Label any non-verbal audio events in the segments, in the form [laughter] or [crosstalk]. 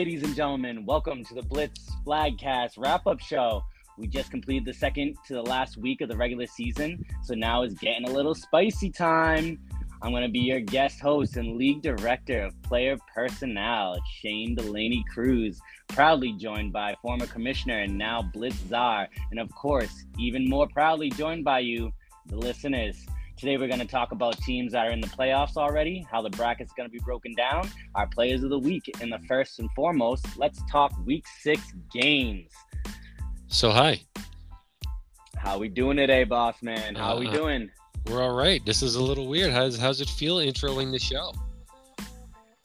ladies and gentlemen. Welcome to the Blitz Flagcast wrap up show. We just completed the second to the last week of the regular season, so now it's getting a little spicy time. I'm going to be your guest host and league director of player personnel, Shane Delaney Cruz, proudly joined by former commissioner and now Blitz czar, and of course, even more proudly joined by you, the listeners. Today, we're going to talk about teams that are in the playoffs already, how the bracket's going to be broken down, our players of the week, and the first and foremost, let's talk week six games. So, hi. How we doing today, boss man? How uh, we doing? We're all right. This is a little weird. How's how's it feel introing the show?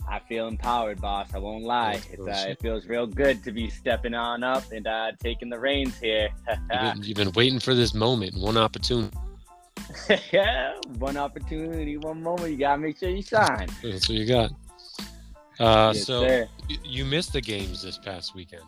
I feel empowered, boss. I won't lie. Uh, it feels real good to be stepping on up and uh, taking the reins here. [laughs] you've, been, you've been waiting for this moment, one opportunity. [laughs] yeah, one opportunity, one moment. You gotta make sure you shine. That's what you got. Uh, yes, so sir. you missed the games this past weekend.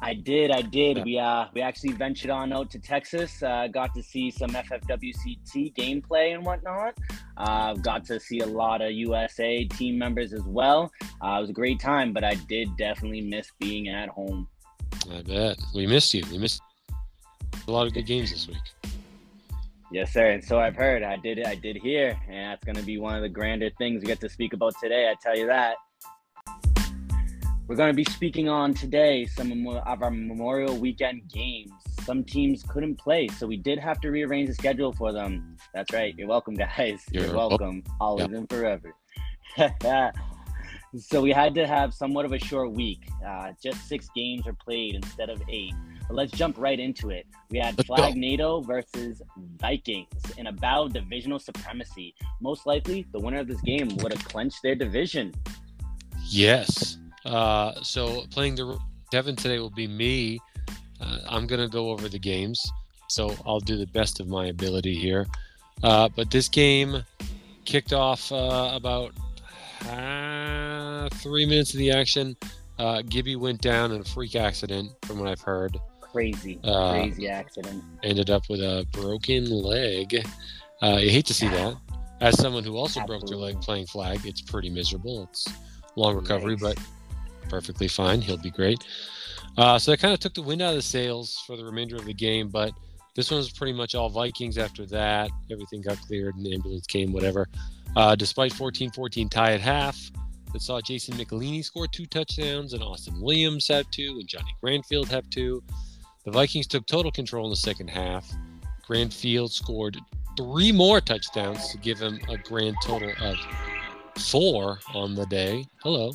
I did, I did. Yeah. We uh we actually ventured on out to Texas. Uh, got to see some FFWCT gameplay and whatnot. Uh, got to see a lot of USA team members as well. Uh, it was a great time, but I did definitely miss being at home. I bet we missed you. We missed a lot of good games this week. Yes, sir. And so I've heard. I did. I did hear, and that's going to be one of the grander things we get to speak about today. I tell you that. We're going to be speaking on today some of our Memorial Weekend games. Some teams couldn't play, so we did have to rearrange the schedule for them. That's right. You're welcome, [laughs] guys. You're, You're welcome. Always and forever. [laughs] so we had to have somewhat of a short week. Uh, just six games were played instead of eight. But let's jump right into it. We had Flagnado versus Vikings in a battle of divisional supremacy. Most likely, the winner of this game would have clinched their division. Yes. Uh, so playing the Devin today will be me. Uh, I'm gonna go over the games, so I'll do the best of my ability here. Uh, but this game kicked off uh, about uh, three minutes of the action. Uh, Gibby went down in a freak accident, from what I've heard crazy, uh, crazy accident. Ended up with a broken leg. Uh, you hate to see that. As someone who also Absolutely. broke their leg playing flag, it's pretty miserable. It's long recovery, nice. but perfectly fine. He'll be great. Uh, so that kind of took the wind out of the sails for the remainder of the game, but this one was pretty much all Vikings after that. Everything got cleared and the ambulance came, whatever. Uh, despite 14 14 tie at half, that saw Jason Michelini score two touchdowns and Austin Williams have two and Johnny Granfield have two. The Vikings took total control in the second half. Granfield scored three more touchdowns to give him a grand total of four on the day. Hello.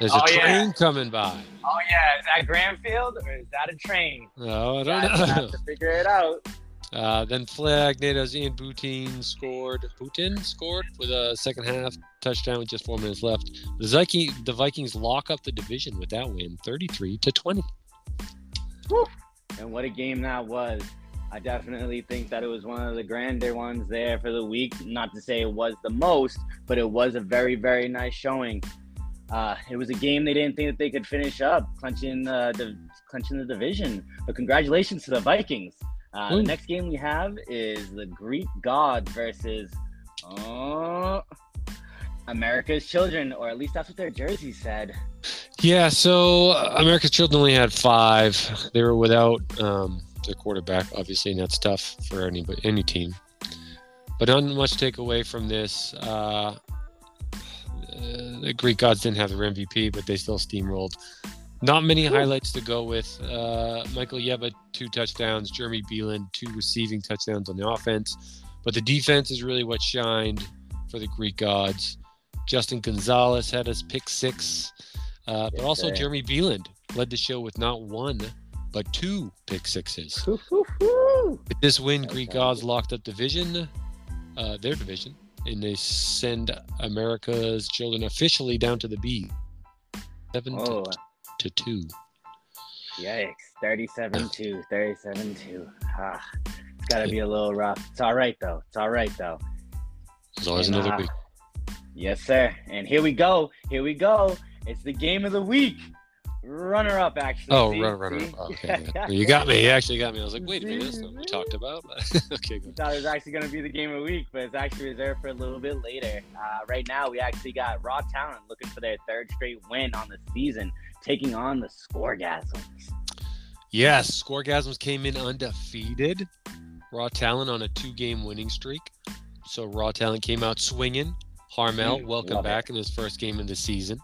There's a oh, train yeah. coming by. Oh yeah, is that Granfield or is that a train? No, I don't know. Have to figure it out. Uh, then Flagnado's Ian Boutin scored. Boutin scored with a second half touchdown with just four minutes left. The, the Vikings lock up the division with that win, 33 to 20. Woo. And what a game that was. I definitely think that it was one of the grander ones there for the week. Not to say it was the most, but it was a very, very nice showing. Uh, it was a game they didn't think that they could finish up, clinching uh, the clinching the division. But congratulations to the Vikings. Uh, the next game we have is the Greek Gods versus uh, America's Children, or at least that's what their jersey said. Yeah, so uh, America's Children only had five. They were without um, their quarterback, obviously, and that's tough for any any team. But not much to take away from this. Uh, uh, the Greek gods didn't have their MVP, but they still steamrolled. Not many highlights to go with. Uh, Michael Yeba, two touchdowns. Jeremy Beeland, two receiving touchdowns on the offense. But the defense is really what shined for the Greek gods. Justin Gonzalez had his pick six. Uh, but also, Jeremy Beeland led the show with not one, but two pick sixes. With this win, Greek Gods locked up division, uh, their division, and they send America's children officially down to the B. Seven oh. to, to two. Yikes. 37 2. 37 2. Ah, it's got to be a little rough. It's all right, though. It's all right, though. There's always and, another uh, week. Yes, sir. And here we go. Here we go. It's the game of the week. runner up actually. Oh, see? runner, runner. See? Oh, okay, [laughs] you got me. You actually got me. I was like, wait a minute, that's what we talked about. [laughs] okay, good. thought it was actually going to be the game of the week, but it's actually reserved for a little bit later. Uh, right now, we actually got Raw Talent looking for their third straight win on the season, taking on the Scoregasms. Yes, Scoregasms came in undefeated. Raw Talent on a two-game winning streak. So Raw Talent came out swinging. Harmel, welcome love it. back in his first game of the season.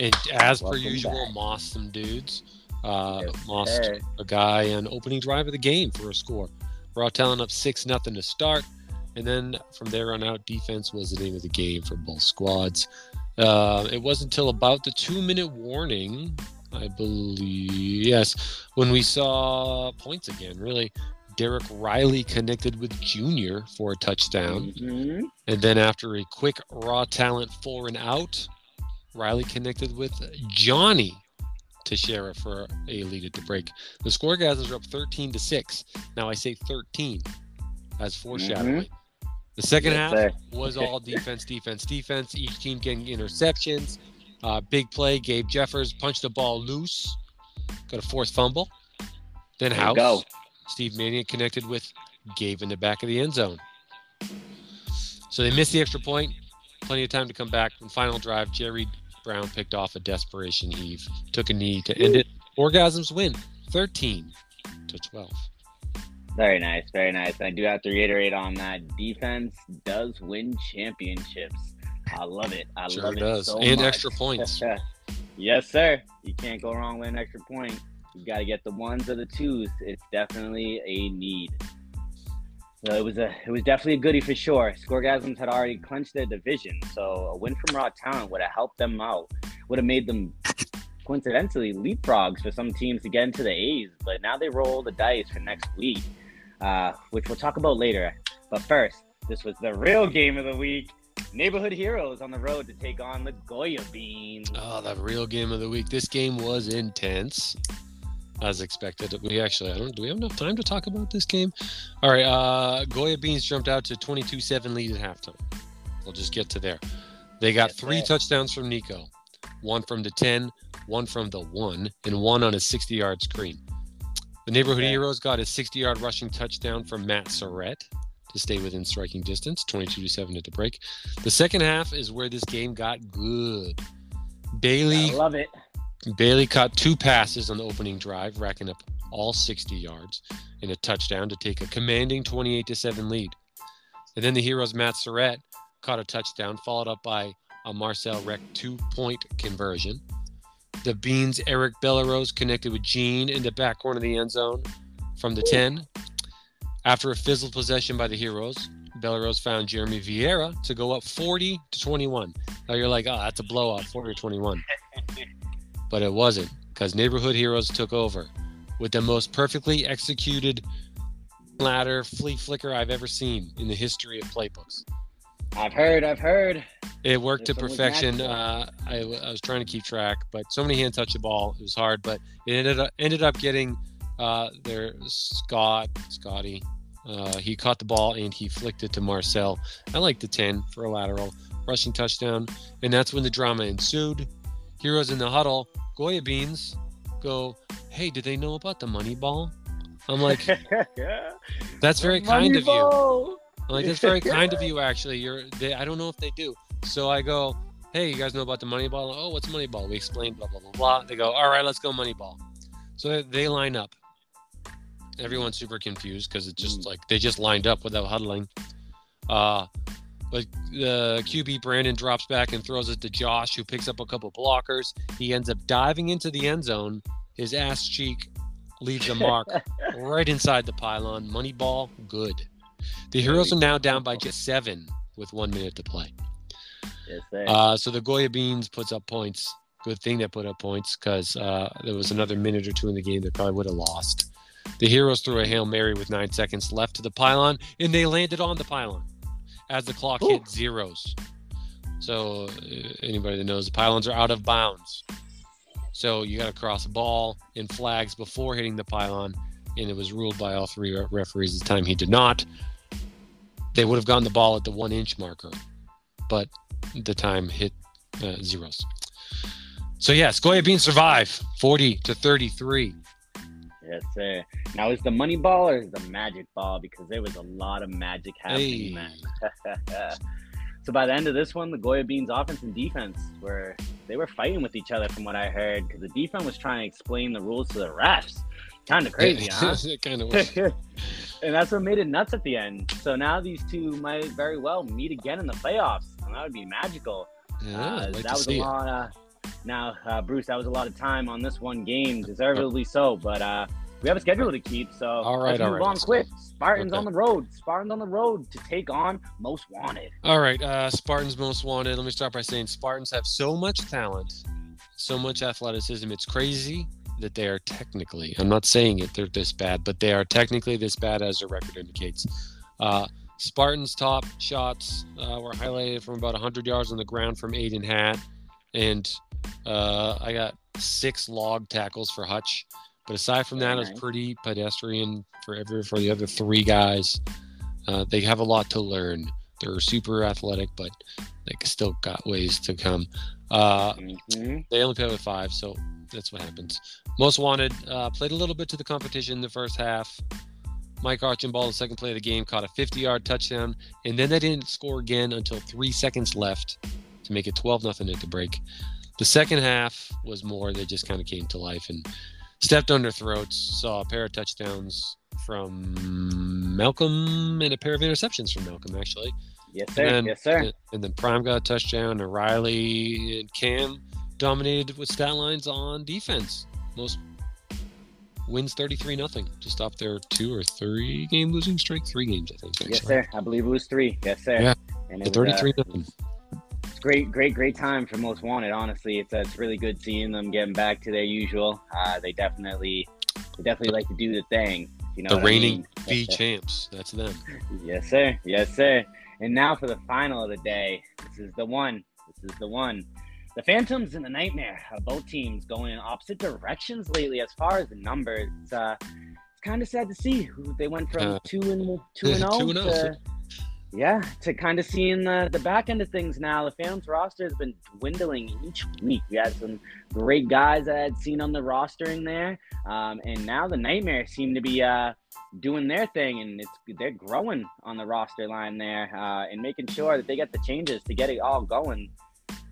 And as per usual, back. moss some dudes. Uh, Yes, sir. a guy on opening drive of the game for a score. Raw Talent up six nothing to start, and then from there on out, defense was the name of the game for both squads. Uh, it wasn't until about the two minute warning, I believe, yes, when we saw points again. Really, Derek Riley connected with Junior for a touchdown, Mhm. and then after a quick Raw Talent four and out, Riley connected with Johnny to share it for a lead at the break. The scoregasms are up 13 to 6. Now I say 13 as foreshadowing. The second half was all [laughs] defense, defense, defense. Each team getting interceptions. Uh, big play. Gabe Jeffers punched the ball loose. Got a fourth fumble. Then House. Steve Manion connected with Gabe in the back of the end zone. So they missed the extra point. Plenty of time to come back. And final drive, Jerry Brown picked off a desperation heave, took a knee to end it. Orgasms win 13 to 12. Very nice, very nice. I do have to reiterate on that. Defense does win championships. I love it. I Sure love does. it so and much. extra points. [laughs] yes, sir. You can't go wrong with an extra point. You got to get the ones or the twos. It's definitely a need. So it was a, it was definitely a goodie for sure. Scoregasms had already clinched their division, so a win from Raw Talent would have helped them out. Would have made them coincidentally leapfrogs for some teams to get into the A's. But now they roll the dice for next week, uh, which we'll talk about later. But first, this was the real game of the week. Neighborhood Heroes on the road to take on the Goya Beans. Oh, the real game of the week. This game was intense, as expected. We actually, I don't. Do we have enough time to talk about this game? All right. Uh, Goya Beans jumped out to 22-7 lead at halftime. We'll just get to there. They got three touchdowns from Nico, one from the 10, one from the one, and one on a 60-yard screen. The neighborhood Okay. heroes got a 60-yard rushing touchdown from Matt Surrett to stay within striking distance, 22 to 7 at the break. The second half is where this game got good. Bailey I love it. Bailey caught two passes on the opening drive, racking up all 60 yards and a touchdown to take a commanding 28 to 7 lead. And then the Heroes' Matt Surrett caught a touchdown, followed up by a Marcel Rec two point conversion. The Beans' Eric Bellerose connected with Gene in the back corner of the end zone from the 10. After a fizzled possession by the Heroes, Bellerose found Jeremy Vieira to go up 40 to 21. Now you're like, oh, that's a blowout, 40 to 21 [laughs] but it wasn't because Neighborhood Heroes took over with the most perfectly executed ladder flea flicker I've ever seen in the history of playbooks. I've heard, I've heard. It worked to one was perfection. Uh, I, I was trying to keep track, but so many hands touch the ball. It was hard, but it ended up ended up getting uh, their Scott Scotty. Uh, he caught the ball and he flicked it to Marcel. I like the ten for a lateral rushing touchdown, and that's when the drama ensued. Heroes in the huddle. Goya Beans go. Hey, did they know about the money ball? [laughs] I'm like, that's very kind of you. you. I'm like, that's [laughs] very kind of you, actually. You're, they, I don't know if they do. So I go, hey, you guys know about the money ball? Oh, what's money ball? We explain, blah, blah, blah, blah. They go, all right, let's go money ball. So they, they line up. Everyone's super confused because it's just Mm. like they just lined up without huddling. Uh, but the QB Brandon drops back and throws it to Josh, who picks up a couple blockers. He ends up diving into the end zone. His ass cheek leaves a mark [laughs] right inside the pylon. Moneyball, good. The Heroes are now down by just seven with one minute to play. Yes. Uh, so the Goya Beans puts up points. Good thing they put up points because uh, there was another minute or two in the game they probably would have lost. The Heroes threw a Hail Mary with nine seconds left to the pylon, and they landed on the pylon as the clock hit zeros. So, uh, anybody that knows, the pylons are out of bounds. So, you got to cross a ball and flags before hitting the pylon, and it was ruled by all three referees at the time he did not. They would have gotten the ball at the one inch marker, but the time hit uh, zeros. So yes, Goya Beans survive 40 to 33. Yes, sir. Now is the money ball or is the magic ball? Because there was a lot of magic happening, Hey. man. [laughs] so by the end of this one, the Goya Beans offense and defense were they were fighting with each other from what I heard because the defense was trying to explain the rules to the refs. Kind of [laughs] crazy, huh? [laughs] it kind of was. and that's what made it nuts at the end. So now these two might very well meet again in the playoffs, and that would be magical. Yeah, Uh, like that was a lot. Uh, now, uh, Bruce, that was a lot of time on this one game, deservedly so. But uh, we have a schedule to keep, so All right, let's all move right, on quick. Spartans Okay. on the road. Spartans on the road to take on Most Wanted. All right, uh, Spartans most wanted. Let me start by saying Spartans have so much talent, so much athleticism. It's crazy that they are technically. I'm not saying it. They're this bad, but they are technically this bad as their record indicates. Uh, Spartans' top shots uh, were highlighted from about 100 yards on the ground from Aiden Hat, and uh, I got six log tackles for Hutch. But aside from that, it was pretty pedestrian for every for the other three guys. Uh, they have a lot to learn. They're super athletic, but they still got ways to come. Uh, Mhm. they only play with five, so that's what happens. Most wanted uh, played a little bit to the competition in the first half. Mike Archibald, the second play of the game, caught a 50-yard touchdown, and then they didn't score again until three seconds left to make it 12 nothing at the break. The second half was more; they just kind of came to life and stepped on their throats. Saw a pair of touchdowns from Malcolm and a pair of interceptions from Malcolm, actually. Yes, sir. And, yes, sir. and- then Prime got a touchdown, and Riley and Cam dominated with stat lines on defense. Most wins 33 nothing to stop their two or three game losing streak. Three games, I think. Yes, sir. I believe it was three. Yes, sir. Yeah. And it was, uh, 33 nothing. Great, great, great time for Most Wanted. Honestly, it's uh, it's really good seeing them getting back to their usual. Uh, they definitely, they definitely like to do the thing. You know, the what I reigning [laughs] mean? B champs. That's them. Yes, sir. Yes, sir. And now for the final of the day. This is the one. This is the one. The Phantoms and the Nightmare of both teams going in opposite directions lately as far as the numbers. It's, uh, it's kind of sad to see they went from Uh, two and two [laughs] and zero and oh. to yeah to kind of seeing the the back end of things now. The Phantoms roster has been dwindling each week. We had some great guys I had seen on the rostering there, um, and now the Nightmare seem to be uh, doing their thing, and it's they're growing on the roster line there uh, and making sure that they get the changes to get it all going.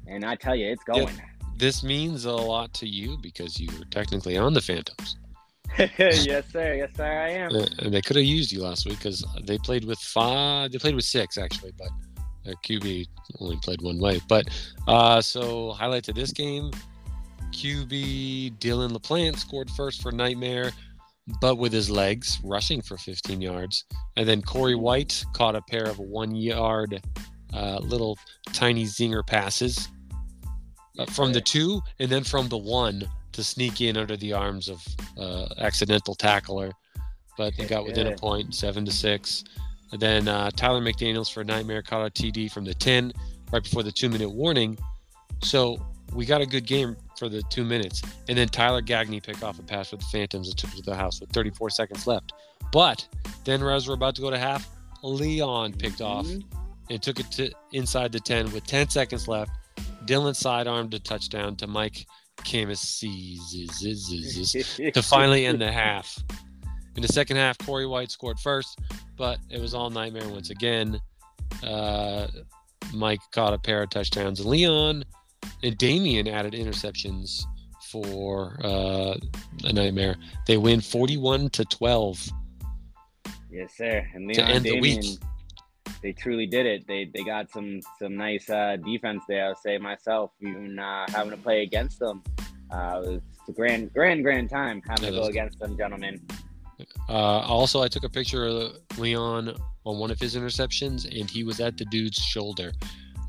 And I tell you, it's going. This means a lot to you because you were technically on the Phantoms. [laughs] yes, sir. Yes, sir. I am. Uh, they could have used you last week because they played with five. They played with six actually, but uh, QB only played one way. But uh, so highlight to this game: QB Dylan Laplante scored first for Nightmare, but with his legs rushing for 15 yards, and then Corey White caught a pair of one-yard uh, little tiny zinger passes uh, from the two, and then from the one to sneak in under the arms of uh, accidental tackler, but they got within a point, seven to six. And then uh, Tyler McDaniel's for a Nightmare caught a TD from the ten right before the two-minute warning. So we got a good game for the two minutes, and then Tyler Gagney picked off a pass for the Phantoms and took it to the house with 34 seconds left. But then as we're about to go to half, Leon picked off Mhm. and took it to inside the 10 with 10 seconds left. Dylan sidearmed a touchdown to Mike Camus [laughs] to finally end the half. In the second half, Corey White scored first, but it was all nightmare once again. Uh, Mike caught a pair of touchdowns, Leon and Damien added interceptions for uh, a nightmare. They win 41 to 12. Yes, sir. And Leon To end the week. They truly did it. They they got some some nice uh, defense there. I'll say myself, even uh, having to play against them. Uh, it was a grand, grand, grand time having Yeah, to go against them, gentlemen. Uh, also, I took a picture of Leon on one of his interceptions, and he was at the dude's shoulder.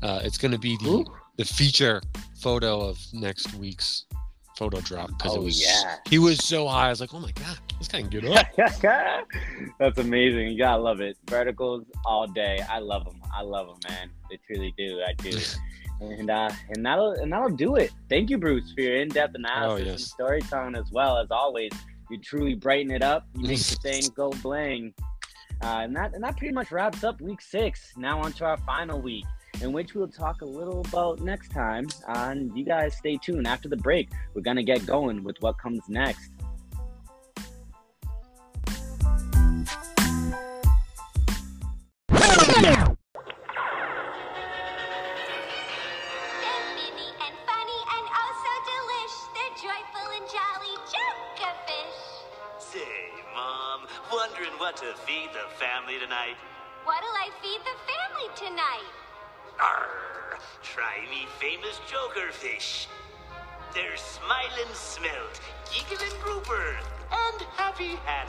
Uh, it's going to be the, Ooh. the feature photo of next week's photo drop because Oh, it was yeah. he was so high. I was like, oh my god, this guy can get up. [laughs] That's amazing. You gotta love it. Verticals all day. I love them. I love them, man. They truly do. I do. [laughs] and uh, and that'll and that'll do it. Thank you, Bruce, for your in-depth analysis Oh, yes. and storytelling as well as always. You truly brighten it up. You make the [laughs] thing go bling. Uh, and that and that pretty much wraps up week six. Now on to our final week. In which we'll talk a little about next time. And you guys stay tuned. After the break, we're going to get going with what comes next.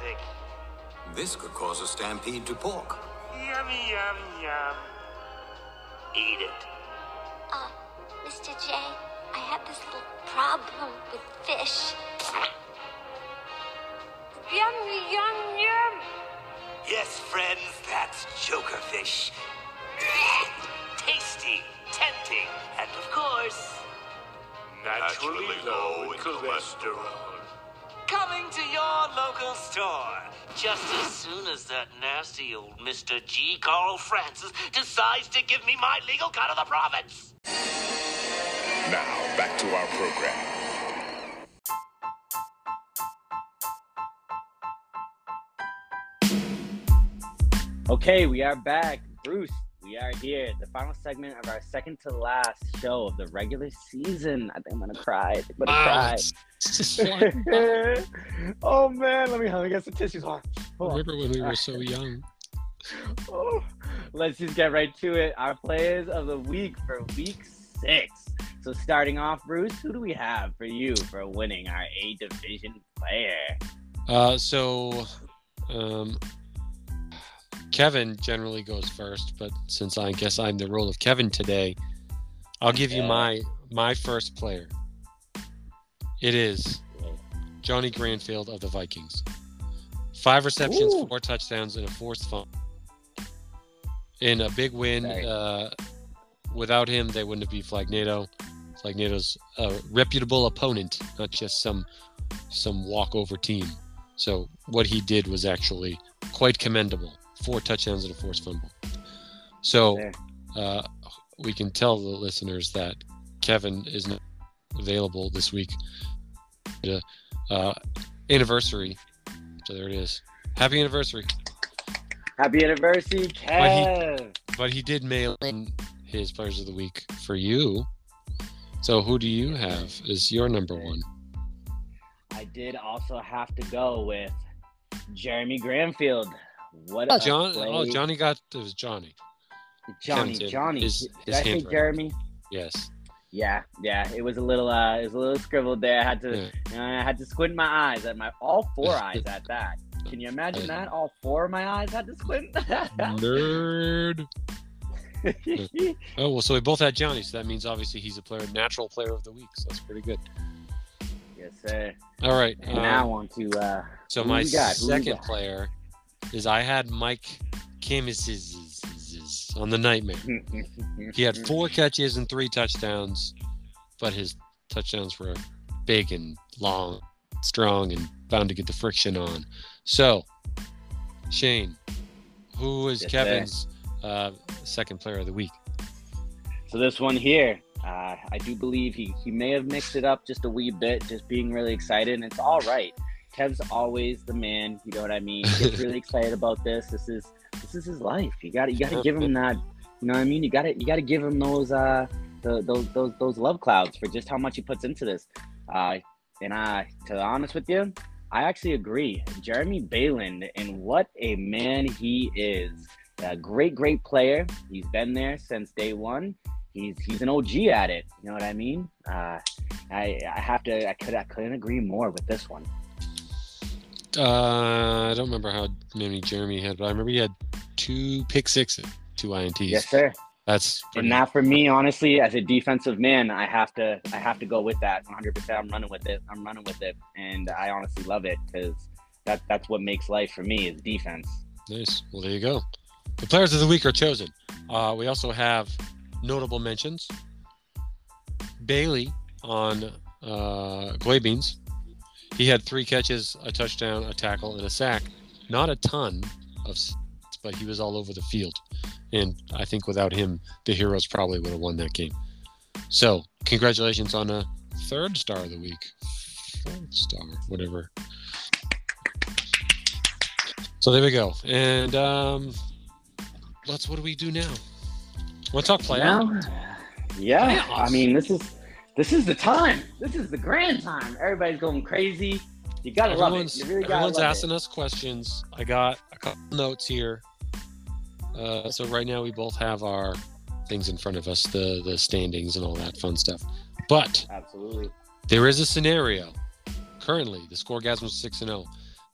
Happy. This could cause a stampede to pork. Yum, yum, yum. Eat it. Uh, Mr. J, I have this little problem with fish. yum, yum, yum. Yes, friends, that's jokerfish. Tasty, tempting, and of course, Naturally low in cholesterol. Coming to your local store. Just as soon as that nasty old Mr. G. Carl Francis decides to give me my legal cut of the profits. Now, back to our program. Okay, we are back. Bruce, we are here. The final segment of our second to last show of the regular season. I think I'm gonna cry. I think I'm gonna Wow, cry. it's just flying [laughs] by. oh man, let me let me get some tissues on. Hold on. Remember when we were so young? Oh, let's just get right to it. Our players of the week for week six. So starting off, Bruce, who do we have for you for winning our A division player? Uh, so, um, Kevin generally goes first, but since I guess I'm the role of Kevin today, I'll give you my my first player. It is Johnny Granfield of the Vikings. Five receptions, Ooh. four touchdowns, and a forced fumble. In a big win. Uh, without him, they wouldn't have beat Flagnado. Flagnado's a reputable opponent, not just some some walkover team. So what he did was actually quite commendable. Four touchdowns and a forced fumble. So uh, we can tell the listeners that Kevin is not available this week. Uh, uh, anniversary. So there it is. Happy anniversary. Happy anniversary, Kev. But he did mail in his players of the week for you. So who do you have is your number one? I did also have to go with Jeremy Granfield. What Oh, John. play. Oh, Johnny got it was Johnny. Johnny, Johnny. his- Did his I say. Jeremy? Yes. Yeah, yeah. It was a little, uh, it was a little scribbled there. I had to, Yeah. you know, I had to squint my eyes at my all four [laughs] eyes at that. Can you imagine that? All four of my eyes had to squint. Nerd. [laughs] Oh well, so we both had Johnny, so that means obviously he's a player, natural player of the week. So that's pretty good. yes, sir. All right. And um, now on to uh, so my we got? Who we second player is I had Mike Kimis on the Nightmare. He had four catches and three touchdowns, but his touchdowns were big and long, strong, and bound to get the friction on. So, Shane, who is Yes. Kevin's uh, second player of the week? So this one here, uh, I do believe he, he may have mixed it up just a wee bit, just being really excited, and it's all right. Kev's always the man, you know what I mean? He gets really [laughs] excited about this. This is this is his life. You got to you got to give him that, you know what I mean? You got to you got to give him those uh the, those those those love clouds for just how much he puts into this. Uh, and I, to be honest with you, I actually agree. Jeremy Balin, and what a man he is. A great, great player. He's been there since day one he's he's an OG at it. You know what I mean? Uh, I I have to I could I couldn't agree more with this one. Uh, I don't remember how many Jeremy had, but I remember he had two pick sixes, two INTs. Yes, sir. That's And now for me, honestly, as a defensive man, I have to I have to go with that 100. percent I'm running with it. I'm running with it, and I honestly love it because that that's what makes life for me is defense. nice. Well, there you go. The players of the week are chosen. Uh, we also have notable mentions. Bailey on uh, Beans. He had three catches, a touchdown, a tackle, and a sack. Not a ton of, but he was all over the field. And I think without him, the Heroes probably would have won that game. So, congratulations on a third star of the week. Fourth star, whatever. So there we go. And um let's what do we do now? Want to talk playoff? Now, yeah. Playoffs. I mean, this is this is the time. This is the grand time. Everybody's going crazy. You gotta love it. Everyone's, You really everyone's asking us questions. I got a couple notes here. Uh, so right now we both have our things in front of us, the the standings and all that fun stuff. But. Absolutely. there is a scenario. Currently, the Scoregasm is six and zero.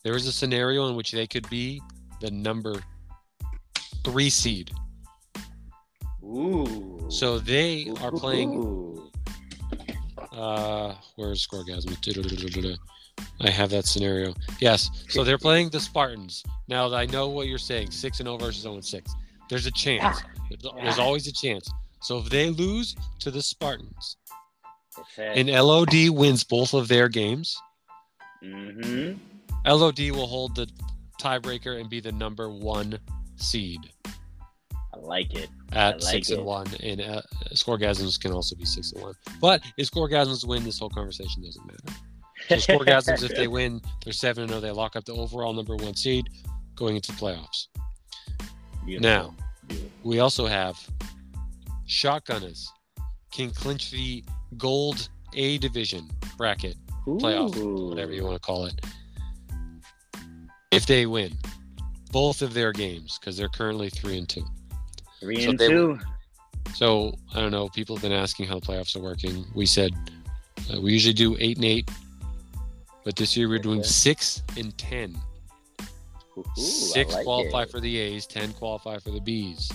There is a scenario in which they could be the number three seed. Ooh. So they are playing. Ooh. Uh, where's Scoregasm? I have that scenario. Yes. So they're playing the Spartans. Now I know what you're saying. Six and zero versus zero and six. There's a chance. There's, there's always a chance. So if they lose to the Spartans and LOD wins both of their games, Mm-hmm. LOD will hold the tiebreaker and be the number one seed I like it. at like six and one. And uh, Scoregasms can also be six and one. But if Scoregasms win, this whole conversation doesn't matter. So [laughs] Scoregasms, if they win, they're seven and zero. They lock up the overall number one seed going into the playoffs. Beautiful. Now, Beautiful. we also have shotgunners can clinch the gold A division bracket playoff, whatever you want to call it, if they win both of their games because they're currently three and two. Three So and they- two. So I don't know. People have been asking how the playoffs are working. We said uh, we usually do eight and eight, but this year we're doing six and ten. Ooh, Six like qualify it. for the A's, ten qualify for the B's,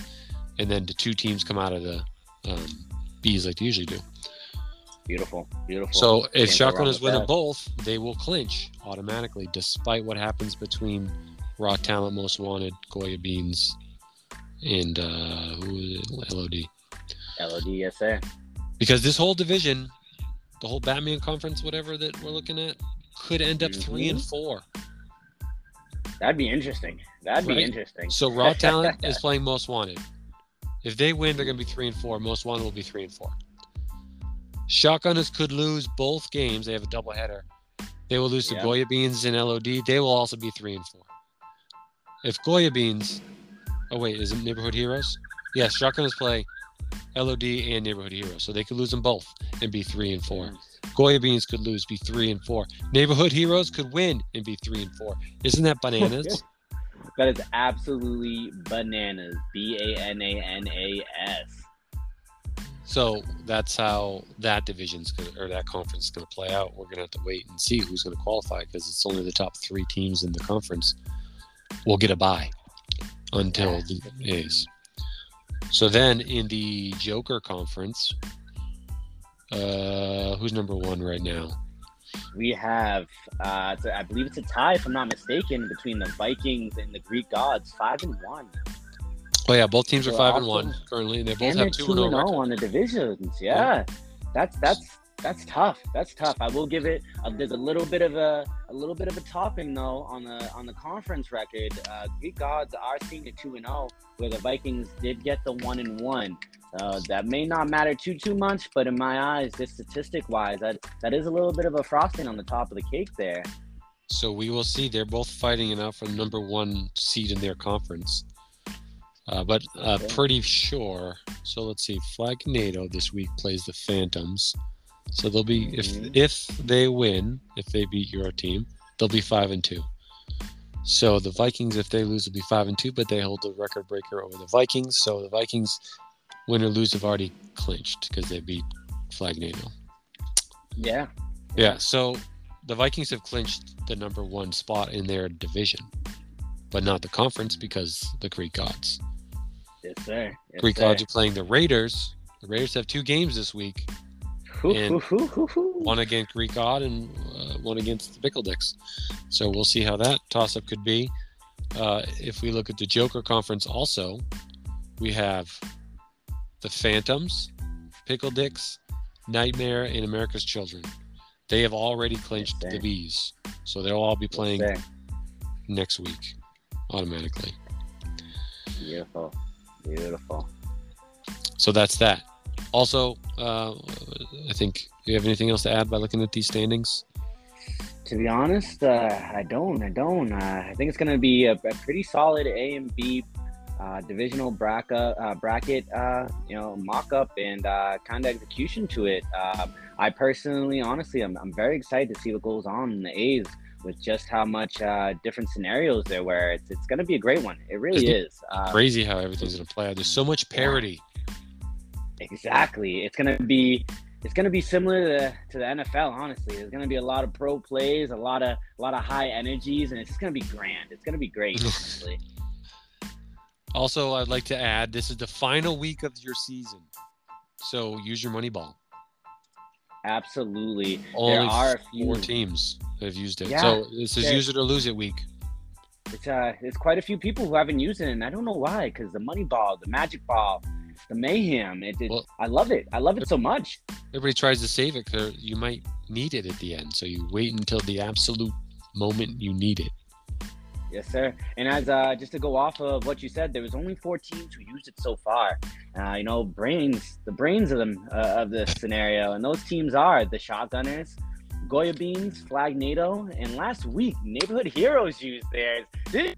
and then the two teams come out of the um, B's like they usually do. Beautiful. Beautiful. So if Can't go wrong Shotgun is winning both, they will clinch automatically, despite what happens between Raw Talent, Most Wanted, Goya Beans, and uh, who is it? LOD. LOD, yes, sir. Because this whole division, the whole Batman conference, whatever that we're looking at, could end up three and four. That'd be interesting. That'd be interesting. So Raw [laughs] Talent is playing Most Wanted. If they win, they're going to be three and four. Most Wanted will be three and four. Shotgunners could lose both games. They have a doubleheader. They will lose to. Goya Beans and LOD. They will also be three and four. If Goya Beans, oh wait, is it Neighborhood Heroes? Yes, Shotgunners play LOD and Neighborhood Heroes, so they could lose them both and be three and four. Goya Beans could lose, be three and four. Neighborhood Heroes could win and be three and four. Isn't that bananas? [laughs] That is absolutely bananas. B A N A N A S. So that's how that division's gonna, or that conference is going to play out. We're going to have to wait and see who's going to qualify because it's only the top three teams in the conference will get a bye until the A's. So then in the Joker conference, uh, who's number one right now? We have, uh, a- I believe it's a tie, if I'm not mistaken, between the Vikings and the Greek gods, five and one. Oh yeah, both teams are five and one currently, and they both and have two and zero zero. on the divisions. Yeah, that's that's that's tough. That's tough. I will give it. Uh, there's a little bit of a a little bit of a topping though on the on the conference record. Uh, Greek gods are seeing a two and zero, where the Vikings did get the one and one. Uh, that may not matter too too much, but in my eyes, just statistic wise, that that is a little bit of a frosting on the top of the cake there. So we will see. They're both fighting it out for the number one seed in their conference. Uh, but uh, Okay. pretty sure. So let's see. Flagnado this week plays the Phantoms. So they'll be if Mhm. if they win, if they beat your team, they'll be five and two. So the Vikings, if they lose, will be five and two, but they hold the record breaker over the Vikings. So the Vikings, win or lose, have already clinched because they beat Flagnado. Yeah, Yeah, so the Vikings have clinched the number one spot in their division, but not the conference because the Greek gods. yes sir. Yes, Greek sir. gods are playing the Raiders. The Raiders have two games this week One against Greek god and uh, one against the Pickle Dicks. So we'll see how that toss up could be. Uh, if we look at the Joker conference, also, we have the Phantoms, Pickle Dicks, Nightmare, and America's Children. They have already clinched the. B's. So they'll all be playing next week automatically. Beautiful. Beautiful. So that's that. Also, uh, I think do you have anything else to add by looking at these standings? To be honest, uh, I don't. I don't. Uh, I think it's going to be a, a pretty solid A and B uh, divisional bracket, uh, bracket, uh, you know, mock up and uh, kind of execution to it. Uh, I personally, honestly, I'm, I'm very excited to see what goes on in the A's with just how much uh, different scenarios there were. It's, it's going to be a great one. It really Isn't is. Uh, Crazy how everything's gonna play out. There's so much parity. Exactly. It's gonna be it's gonna be similar to, to the NFL. Honestly, there's gonna be a lot of pro plays, a lot of a lot of high energies, and it's just gonna be grand. It's gonna be great. honestly. Also, I'd like to add this is the final week of your season, so use your money ball. Absolutely. Only there are a few. four teams that have used it. Yeah, so this is use it or lose it week. It's uh, it's quite a few people who haven't used it, and I don't know why. Because the money ball, the magic ball, the mayhem. It, it Well- I love it. I love it so much. Everybody tries to save it because you might need it at the end. So you wait until the absolute moment you need it. Yes, sir. And as uh, just to go off of what you said, there was only four teams who used it so far. Uh, you know, brains, the brains of them uh, of this scenario, and those teams are the Shotgunners, Goya Beans, Flagnado, and last week Neighborhood Heroes used theirs. They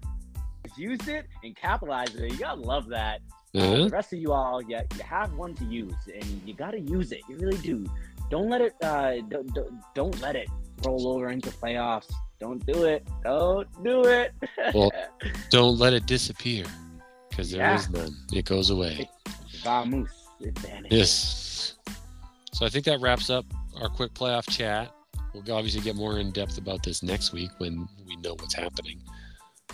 used it and capitalized it. You gotta love that. Uh-huh. the rest of you all, yeah, you have one to use, and you gotta use it. You really do. Don't let it. Uh, don't, don't, don't let it roll over into playoffs. Don't do it. Don't do it. [laughs] Well, Don't let it disappear because there is Yeah. none. It goes away. Vamos. Yes. So I think that wraps up our quick playoff chat. We'll obviously get more in depth about this next week when we know what's happening.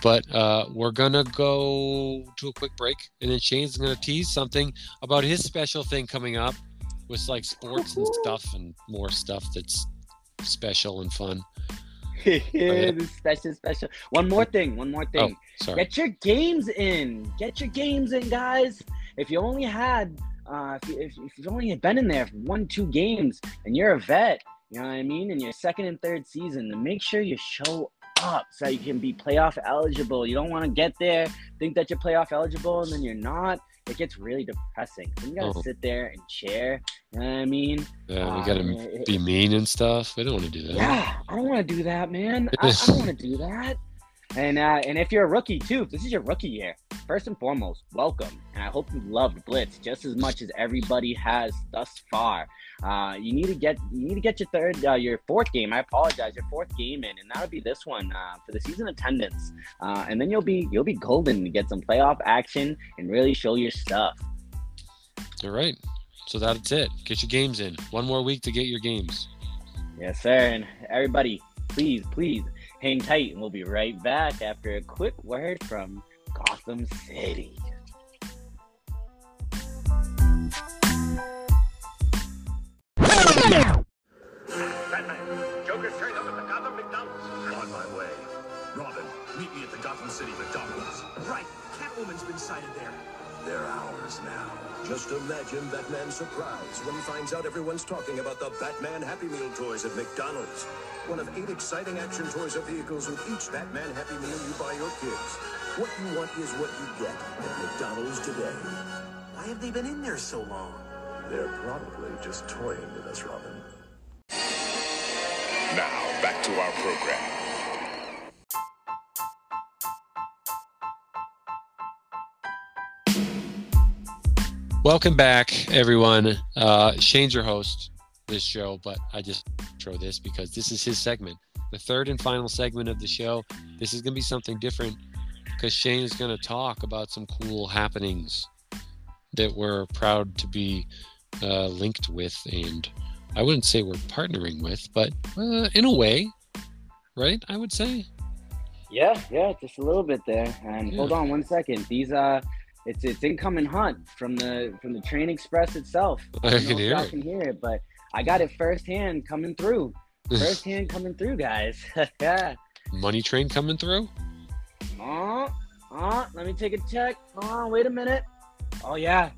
But uh, we're gonna go to a quick break, and then Shane's gonna tease something about his special thing coming up with like sports and stuff and more stuff that's special and fun. [laughs] This special, special. One more thing. One more thing. Oh, sorry. Get your games in. Get your games in, guys. If you only had, uh, if, you, if, if you've only been in there for one, two games, and you're a vet, you know what I mean, in your second and third season, then make sure you show up so you can be playoff eligible. You don't want to get there, think that you're playoff eligible, and then you're not. It gets really depressing. Then you gotta Oh. sit there and cheer. You know what I mean? Yeah, we gotta it- be mean and stuff. We don't want to do that. Yeah, I don't want to do that, man. I, I don't [laughs] want to do that. And uh, and if you're a rookie too, if this is your rookie year, first and foremost, welcome. And I hope you loved Blitz just as much as everybody has thus far. Uh, you need to get you need to get your third, uh, your fourth game. I apologize, your fourth game in, and that'll be this one uh, for the season attendance. Uh, and then you'll be you'll be golden to get some playoff action and really show your stuff. All right. So that's it. Get your games in. One more week to get your games. Yes, sir. And everybody, please, please hang tight, and we'll be right back after a quick word from Gotham City. Batman, Joker's turned up at the Gotham McDonald's. On my way. Robin, meet me at the Gotham City McDonald's. Right. Catwoman's been sighted there. They're ours now. Just imagine Batman's surprise when he finds out everyone's talking about the Batman Happy Meal toys at McDonald's. One of eight exciting action toys of vehicles with each Batman Happy Meal you buy your kids. What you want is what you get at McDonald's today. Why have they been in there so long? They're probably just toying with us, Robin. Now, back to our program. Welcome back, everyone. Uh, Shane's your host this show, but I just throw this because this is his segment, the third and final segment of the show. This is going to be something different because Shane is going to talk about some cool happenings that we're proud to be uh, linked with, and I wouldn't say we're partnering with, but uh, in a way, right? I would say. Yeah, yeah, just a little bit there. And Yeah. hold on one second. These uh it's it's incoming hunt from the from the train express itself. [laughs] I don't can hear it. can hear it, but I got it firsthand coming through. [laughs] Firsthand coming through, guys. [laughs] yeah. Money train coming through. Oh, oh, let me take a check. Oh, wait a minute. Oh yeah,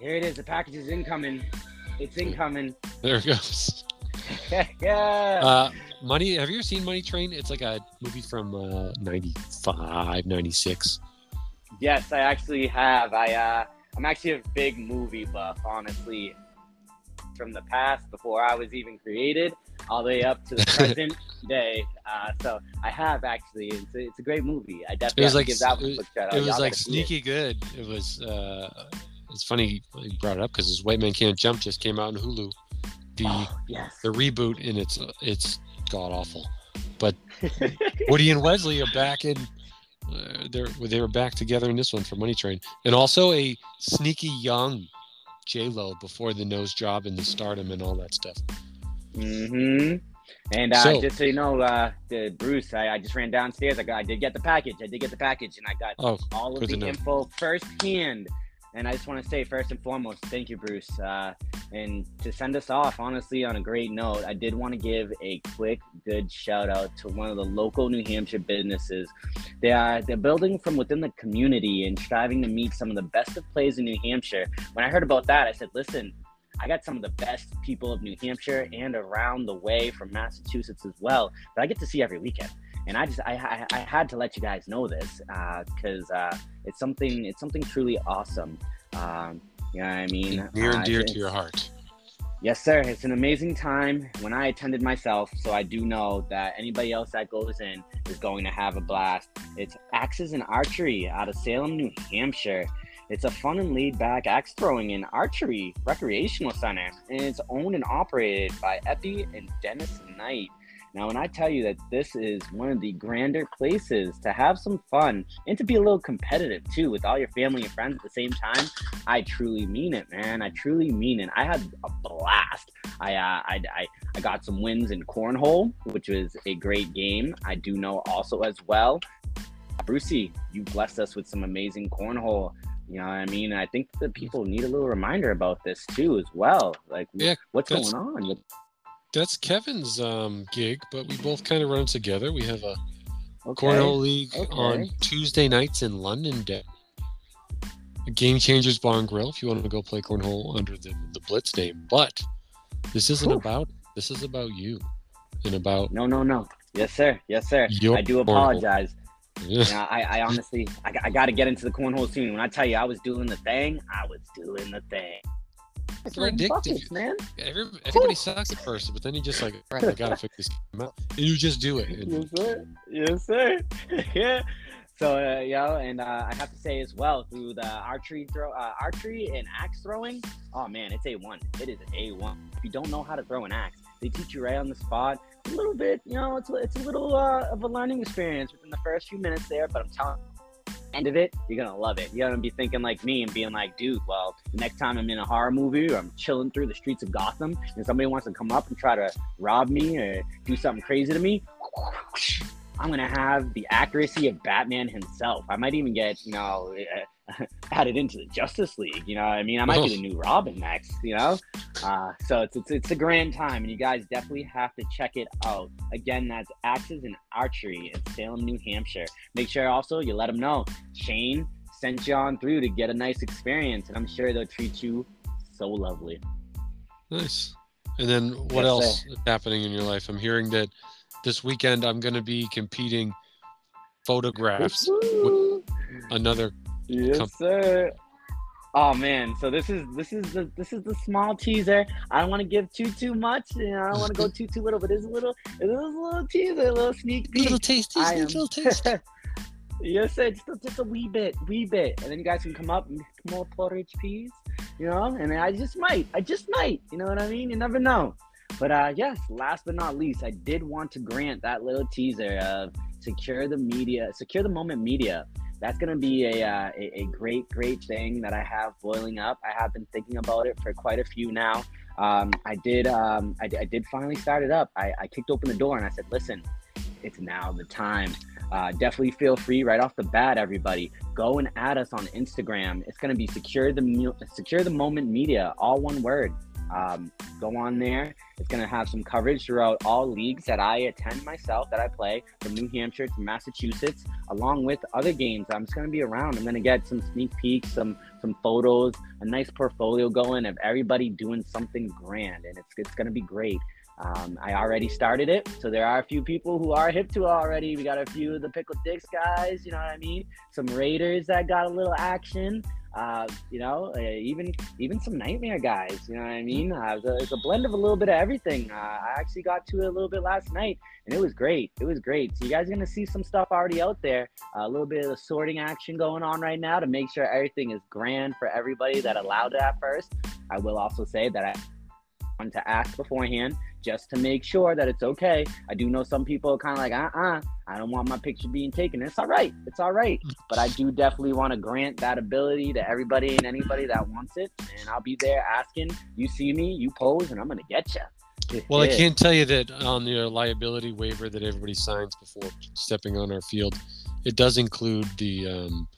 here it is. The package is incoming. It's incoming. There it goes. yeah. Uh, Money. Have you ever seen Money Train? It's like a movie from uh, 95, 96. Yes, I actually have. I uh, I'm actually a big movie buff, honestly. From the past, before I was even created, all the way up to the [laughs] present day. Uh, so I have actually. It's a, it's a great movie. I It definitely like give that one a it, quick shout out. it was Y'all like gotta it. sneaky good. It was. uh It's funny you brought it up because this White Men Can't Jump just came out on Hulu. The Oh, yes. the reboot and it's it's god awful. But [laughs] Woody and Wesley are back in. Uh, they're they were back together in this one for Money Train, and also a sneaky young J Lo before the nose job and the stardom and all that stuff. hmm And uh, So- just so you know, uh, the Bruce, I, I just ran downstairs. I got, I did get the package. I did get the package, and I got Oh, all of the know. info firsthand. And I just want to say, first and foremost, thank you, Bruce. Uh, and to send us off, honestly, on a great note, I did want to give a quick, good shout out to one of the local New Hampshire businesses. They are they're building from within the community and striving to meet some of the best of plays in New Hampshire. When I heard about that, I said, listen, I got some of the best people of New Hampshire and around the way from Massachusetts as well that I get to see every weekend. And I just I, I, I had to let you guys know this because uh, it's something it's something truly awesome. Um, you know what I mean? near Uh, and dear to your heart. Yes, sir. It's an amazing time when I attended myself, so I do know that anybody else that goes in is going to have a blast. It's Axes and Archery out of Salem, New Hampshire. It's a fun and laid back axe throwing and archery recreational center, and it's owned and operated by Epi and Dennis Knight. Now, when I tell you that this is one of the grander places to have some fun and to be a little competitive too with all your family and friends at the same time, I truly mean it, man. I truly mean it. I had a blast. I, uh, I, I, I got some wins in cornhole, which was a great game. I do know also as well, Brucey, you blessed us with some amazing cornhole. You know what I mean? I think that people need a little reminder about this too, as well. Like, Yeah, what's going on? That's Kevin's um, gig, but we both kind of run together. We have a Okay. cornhole league okay. on Tuesday nights in London. Game Changers Bar and Grill if you want to go play cornhole under the, the Blitz name. But this isn't about this is about you and about No, no, no. Yes, sir. Yes, sir. I do apologize. Yeah, I, I honestly, I, I got to get into the cornhole scene. When I tell you I was doing the thing, I was doing the thing. It's buckets, man. Every, everybody sucks at first, but then you just like, all right, I gotta fix this out. And you just do it. Yes, sir. Yes, sir. yeah. So, uh, yo, and uh, I have to say as well through the archery throw, uh, archery and axe throwing. Oh man, it's a one. It is a one. If you don't know how to throw an axe, they teach you right on the spot. A little bit, you know, it's it's a little uh, of a learning experience within the first few minutes there. But I'm telling. you, End of it, you're gonna love it. You're gonna be thinking like me and being like, dude, well, the next time I'm in a horror movie or I'm chilling through the streets of Gotham and somebody wants to come up and try to rob me or do something crazy to me, I'm gonna have the accuracy of Batman himself. I might even get, you know, [laughs] added into the Justice League. You know, what I mean, I might be the new Robin next. You know, uh, so it's, it's it's a grand time, and you guys definitely have to check it out. Again, that's Axes and Archery in Salem, New Hampshire. Make sure also you let them know Shane sent you on through to get a nice experience, and I'm sure they'll treat you so lovely. Nice. And then what Yes, else is happening in your life? I'm hearing that this weekend I'm going to be competing photographs with another. Yes, Com- sir. Oh man, so this is this is the this is the small teaser. I don't want to give too too much. You know, I don't want to go too too little, but it's a little it is a little teaser, a little sneak peek. Little tasty, I am- little tasty. [laughs] yes, sir. Just a, just a wee bit, wee bit, and then you guys can come up and make more porridge peas. You know, and I just might, I just might. You know what I mean? You never know. But uh, yes, last but not least, I did want to grant that little teaser of secure the media, secure the moment media. That's gonna be a, uh, a a great great thing that I have boiling up. I have been thinking about it for quite a few now. Um, I did um, I, I did finally start it up. I, I kicked open the door and I said, listen, it's now the time. Uh, definitely feel free right off the bat, everybody. Go and add us on Instagram. It's gonna be secure the secure the moment media, all one word. Um, go on there. It's going to have some coverage throughout all leagues that I attend myself, that I play from New Hampshire to Massachusetts, along with other games. I'm just going to be around. I'm going to get some sneak peeks, some some photos, a nice portfolio going of everybody doing something grand, and it's it's going to be great. Um, I already started it, so there are a few people who are hip to it already. We got a few of the Pickle Dicks guys, you know what I mean? Some Raiders that got a little action. Uh, you know, uh, even even some nightmare guys. You know what I mean? Uh, it's, a, a blend of a little bit of everything. Uh, I actually got to it a little bit last night, and it was great. It was great. So you guys are gonna see some stuff already out there. a little bit of the sorting action going on right now to make sure everything is grand for everybody that allowed it at first. I will also say that I to ask beforehand just to make sure that it's okay. I do know some people are kind of like, uh uh I don't want my picture being taken. It's all right. It's all right. But I do definitely want to grant that ability to everybody and anybody that wants it. And I'll be there asking, you see me, you pose, and I'm going to get you. Well, I can't tell you that on the liability waiver that everybody signs before stepping on our field, it does include the um,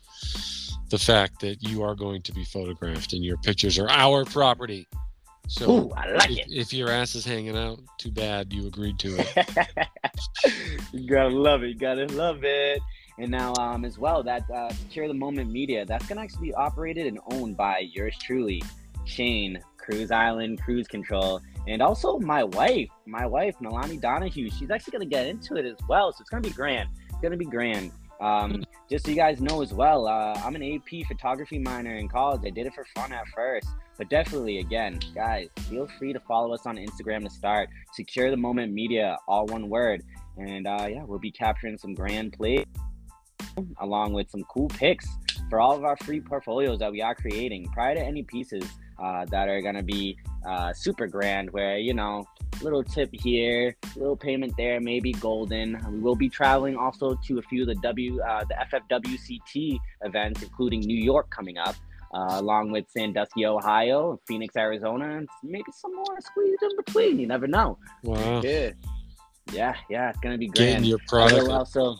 the fact that you are going to be photographed and your pictures are our property. So Ooh, I like if, it. if your ass is hanging out, too bad you agreed to it. [laughs] you gotta love it. You gotta love it. And now, um, as well, that uh, Secure the Moment Media, that's gonna actually be operated and owned by yours truly, Shane, Cruise Island Cruise Control, and also my wife, my wife, Milani Donahue. She's actually gonna get into it as well, so it's gonna be grand. It's gonna be grand. Um, just so you guys know as well, uh, I'm an AP photography minor in college. I did it for fun at first, but definitely, again, guys, feel free to follow us on Instagram to start. Secure the Moment Media, all one word. And uh, yeah, we'll be capturing some grand plays along with some cool picks for all of our free portfolios that we are creating prior to any pieces uh, that are going to be uh, super grand, where, you know, little tip here, little payment there, maybe golden. We will be traveling also to a few of the W, uh, the FFWCT events, including New York coming up. Uh, along with Sandusky, Ohio, Phoenix, Arizona, and maybe some more squeezed in between. You never know. Wow. Yeah, yeah, yeah. It's gonna be Getting grand. your I product. will also,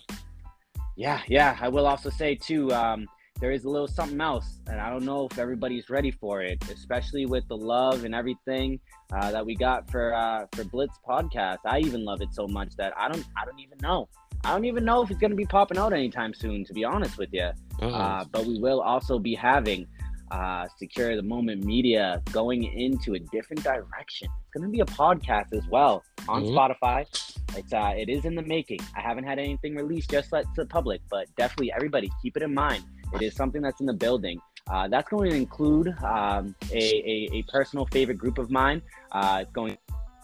yeah, yeah. I will also say too. Um, there is a little something else, and I don't know if everybody's ready for it, especially with the love and everything uh, that we got for uh, for Blitz podcast. I even love it so much that I don't I don't even know. I don't even know if it's gonna be popping out anytime soon. To be honest with you, uh, but we will also be having uh, Secure the Moment Media going into a different direction. It's going to be a podcast as well on Mhm. Spotify. It's uh, it is in the making. I haven't had anything released just let to the public, but definitely everybody keep it in mind. It is something that's in the building. Uh, that's going to include um, a, a, a personal favorite group of mine. Uh, it's going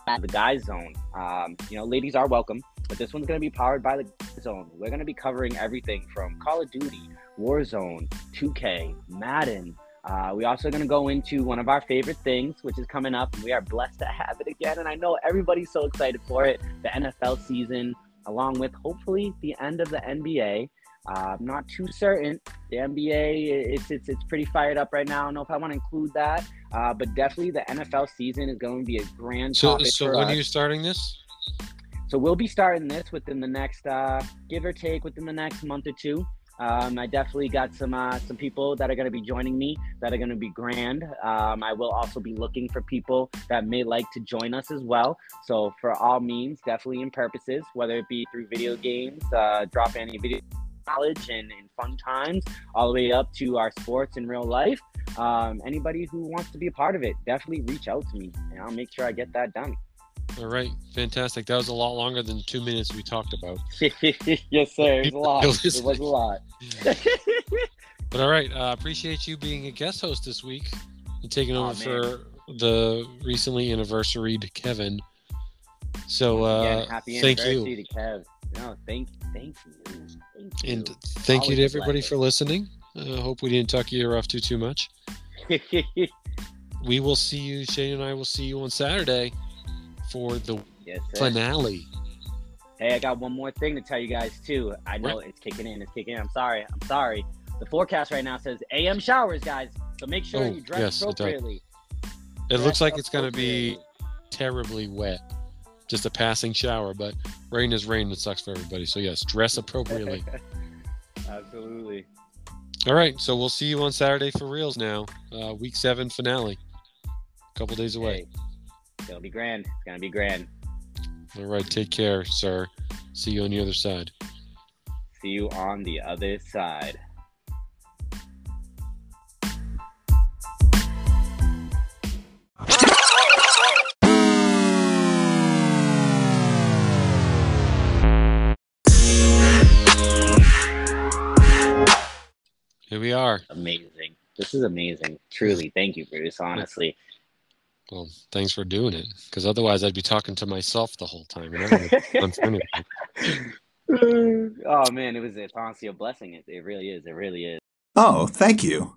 to the guys zone. Um, you know, ladies are welcome, but this one's going to be powered by the zone. We're going to be covering everything from Call of Duty, Warzone, 2K, Madden. Uh, we also going to go into one of our favorite things, which is coming up. We are blessed to have it again, and I know everybody's so excited for it. The NFL season, along with hopefully the end of the NBA. Uh, I'm not too certain. The NBA, it's, it's it's pretty fired up right now. I don't know if I want to include that, uh, but definitely the NFL season is going to be a grand So, topic so when us. are you starting this? So we'll be starting this within the next, uh, give or take, within the next month or two. Um, I definitely got some uh, some people that are going to be joining me that are going to be grand. Um, I will also be looking for people that may like to join us as well. So for all means, definitely in purposes, whether it be through video games, uh, drop any video knowledge and, and fun times, all the way up to our sports in real life. Um, anybody who wants to be a part of it, definitely reach out to me, and I'll make sure I get that done. All right, fantastic. That was a lot longer than two minutes we talked about. [laughs] yes, sir. It was a lot. [laughs] It was a lot. [laughs] But all right, uh, appreciate you being a guest host this week and taking Aw, over for the recently anniversaried Kevin. So uh, happy thank anniversary you, to Kev. No, thank, thank you, thank you. and thank you to everybody pleasure. for listening. I uh, hope we didn't talk you off too too much. We will see you. Shane and I will see you on Saturday for the yes, finale. Hey, I got one more thing to tell you guys too. I know it's kicking in. It's kicking in. I'm sorry. I'm sorry. The forecast right now says AM showers, guys. So make sure Oh, you dress yes, appropriately. It looks Dress like it's going to be terribly wet. Just a passing shower, but rain is rain. It sucks for everybody. So yes, dress appropriately. [laughs] Absolutely. All right, so we'll see you on Saturday for reals now. Uh, week seven finale. A couple days away. Hey, it'll be grand. It's gonna be grand. All right, take care, sir. See you on the other side. See you on the other side. Here we are. Amazing. This is amazing. Truly, thank you, Bruce. Honestly, Well, thanks for doing it, because otherwise I'd be talking to myself the whole time. And I don't have fun for anybody. [laughs] oh man, it was it's honestly a blessing. It, it really is. It really is. Oh, thank you.